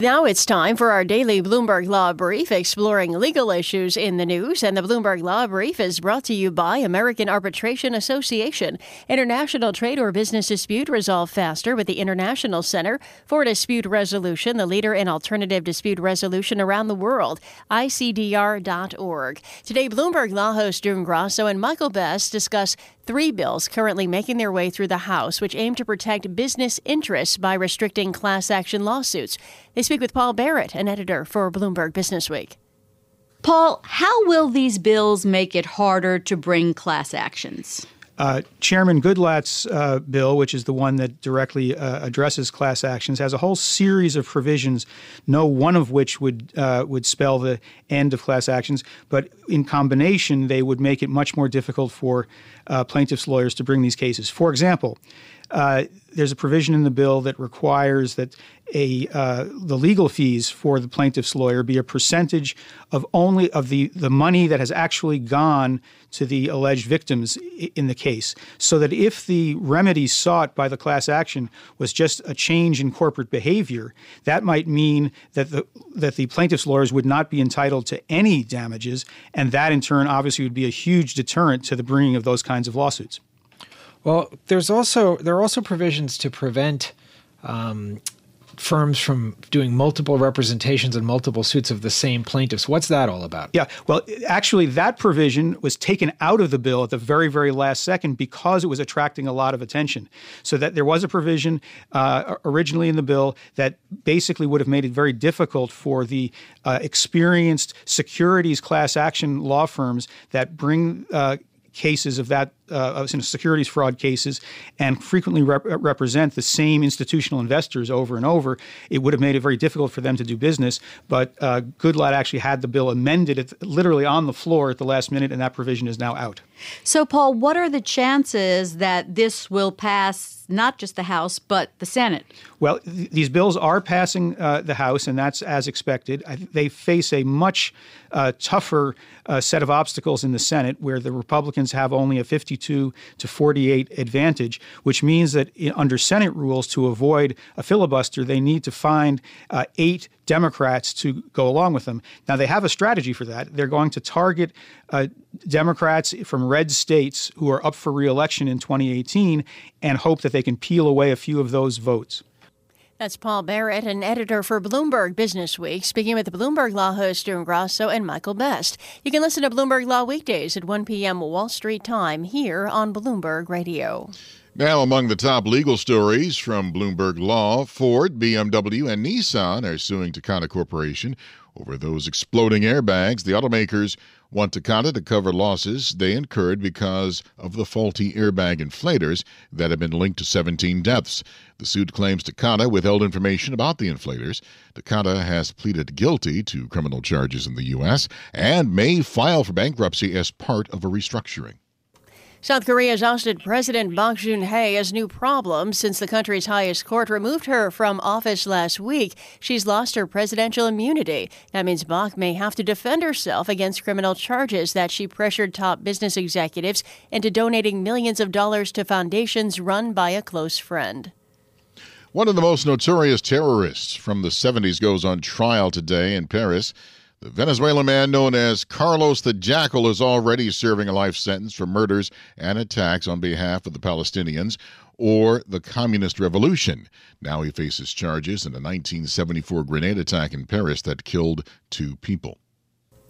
Now it's time for our daily Bloomberg Law Brief, exploring legal issues in the news. And the Bloomberg Law Brief is brought to you by American Arbitration Association. International trade or business dispute resolved faster with the International Center for Dispute Resolution, the leader in alternative dispute resolution around the world, ICDR.org. Today, Bloomberg Law host June Grasso and Michael Best discuss three bills currently making their way through the House, which aim to protect business interests by restricting class action lawsuits. They speak with Paul Barrett, an editor for Bloomberg Business Week. Paul, how will these bills make it harder to bring class actions? Uh, Chairman Goodlatte's uh, bill, which is the one that directly uh, addresses class actions, has a whole series of provisions, no one of which would uh, would spell the end of class actions. But in combination, they would make it much more difficult for uh, plaintiffs' lawyers to bring these cases. For example, uh, there's a provision in the bill that requires that a uh, the legal fees for the plaintiff's lawyer be a percentage of only of the the money that has actually gone to the alleged victims in the case, so that if the remedy sought by the class action was just a change in corporate behavior, that might mean that the that the plaintiff's lawyers would not be entitled to any damages, and that in turn obviously would be a huge deterrent to the bringing of those kinds of lawsuits. Well, there's also there are also provisions to prevent um, firms from doing multiple representations and multiple suits of the same plaintiffs. What's that all about? Yeah, well, actually, that provision was taken out of the bill at the very, very last second because it was attracting a lot of attention. So that there was a provision uh, originally in the bill that basically would have made it very difficult for the uh, experienced securities class action law firms that bring uh, cases of that uh, securities fraud cases and frequently rep- represent the same institutional investors over and over, it would have made it very difficult for them to do business. But uh, Goodlatte actually had the bill amended it literally on the floor at the last minute, and that provision is now out. So, Paul, what are the chances that this will pass not just the House, but the Senate? Well, th- these bills are passing uh, the House, and that's as expected. I, they face a much uh, tougher uh, set of obstacles in the Senate, where the Republicans have only a 52 to 48 advantage, which means that under Senate rules, to avoid a filibuster, they need to find uh, eight Democrats to go along with them. Now, they have a strategy for that. They're going to target uh, Democrats from red states who are up for reelection in 2018 and hope that they can peel away a few of those votes. That's Paul Barrett, an editor for Bloomberg Business Week, speaking with the Bloomberg Law host June Grasso and Michael Best. You can listen to Bloomberg Law weekdays at 1 p.m. Wall Street time here on Bloomberg Radio. Now, among the top legal stories from Bloomberg Law, Ford, BMW, and Nissan are suing Takata Corporation over those exploding airbags. The automakers want Takata to cover losses they incurred because of the faulty airbag inflators that have been linked to 17 deaths. The suit claims Takata withheld information about the inflators. Takata has pleaded guilty to criminal charges in the U.S. and may file for bankruptcy as part of a restructuring. South Korea's ousted President Park Geun-hye has new problems since the country's highest court removed her from office last week. She's lost her presidential immunity. That means Park may have to defend herself against criminal charges that she pressured top business executives into donating millions of dollars to foundations run by a close friend. One of the most notorious terrorists from the 70s goes on trial today in Paris. The Venezuelan man known as Carlos the Jackal is already serving a life sentence for murders and attacks on behalf of the Palestinians or the Communist Revolution. Now he faces charges in a 1974 grenade attack in Paris that killed two people.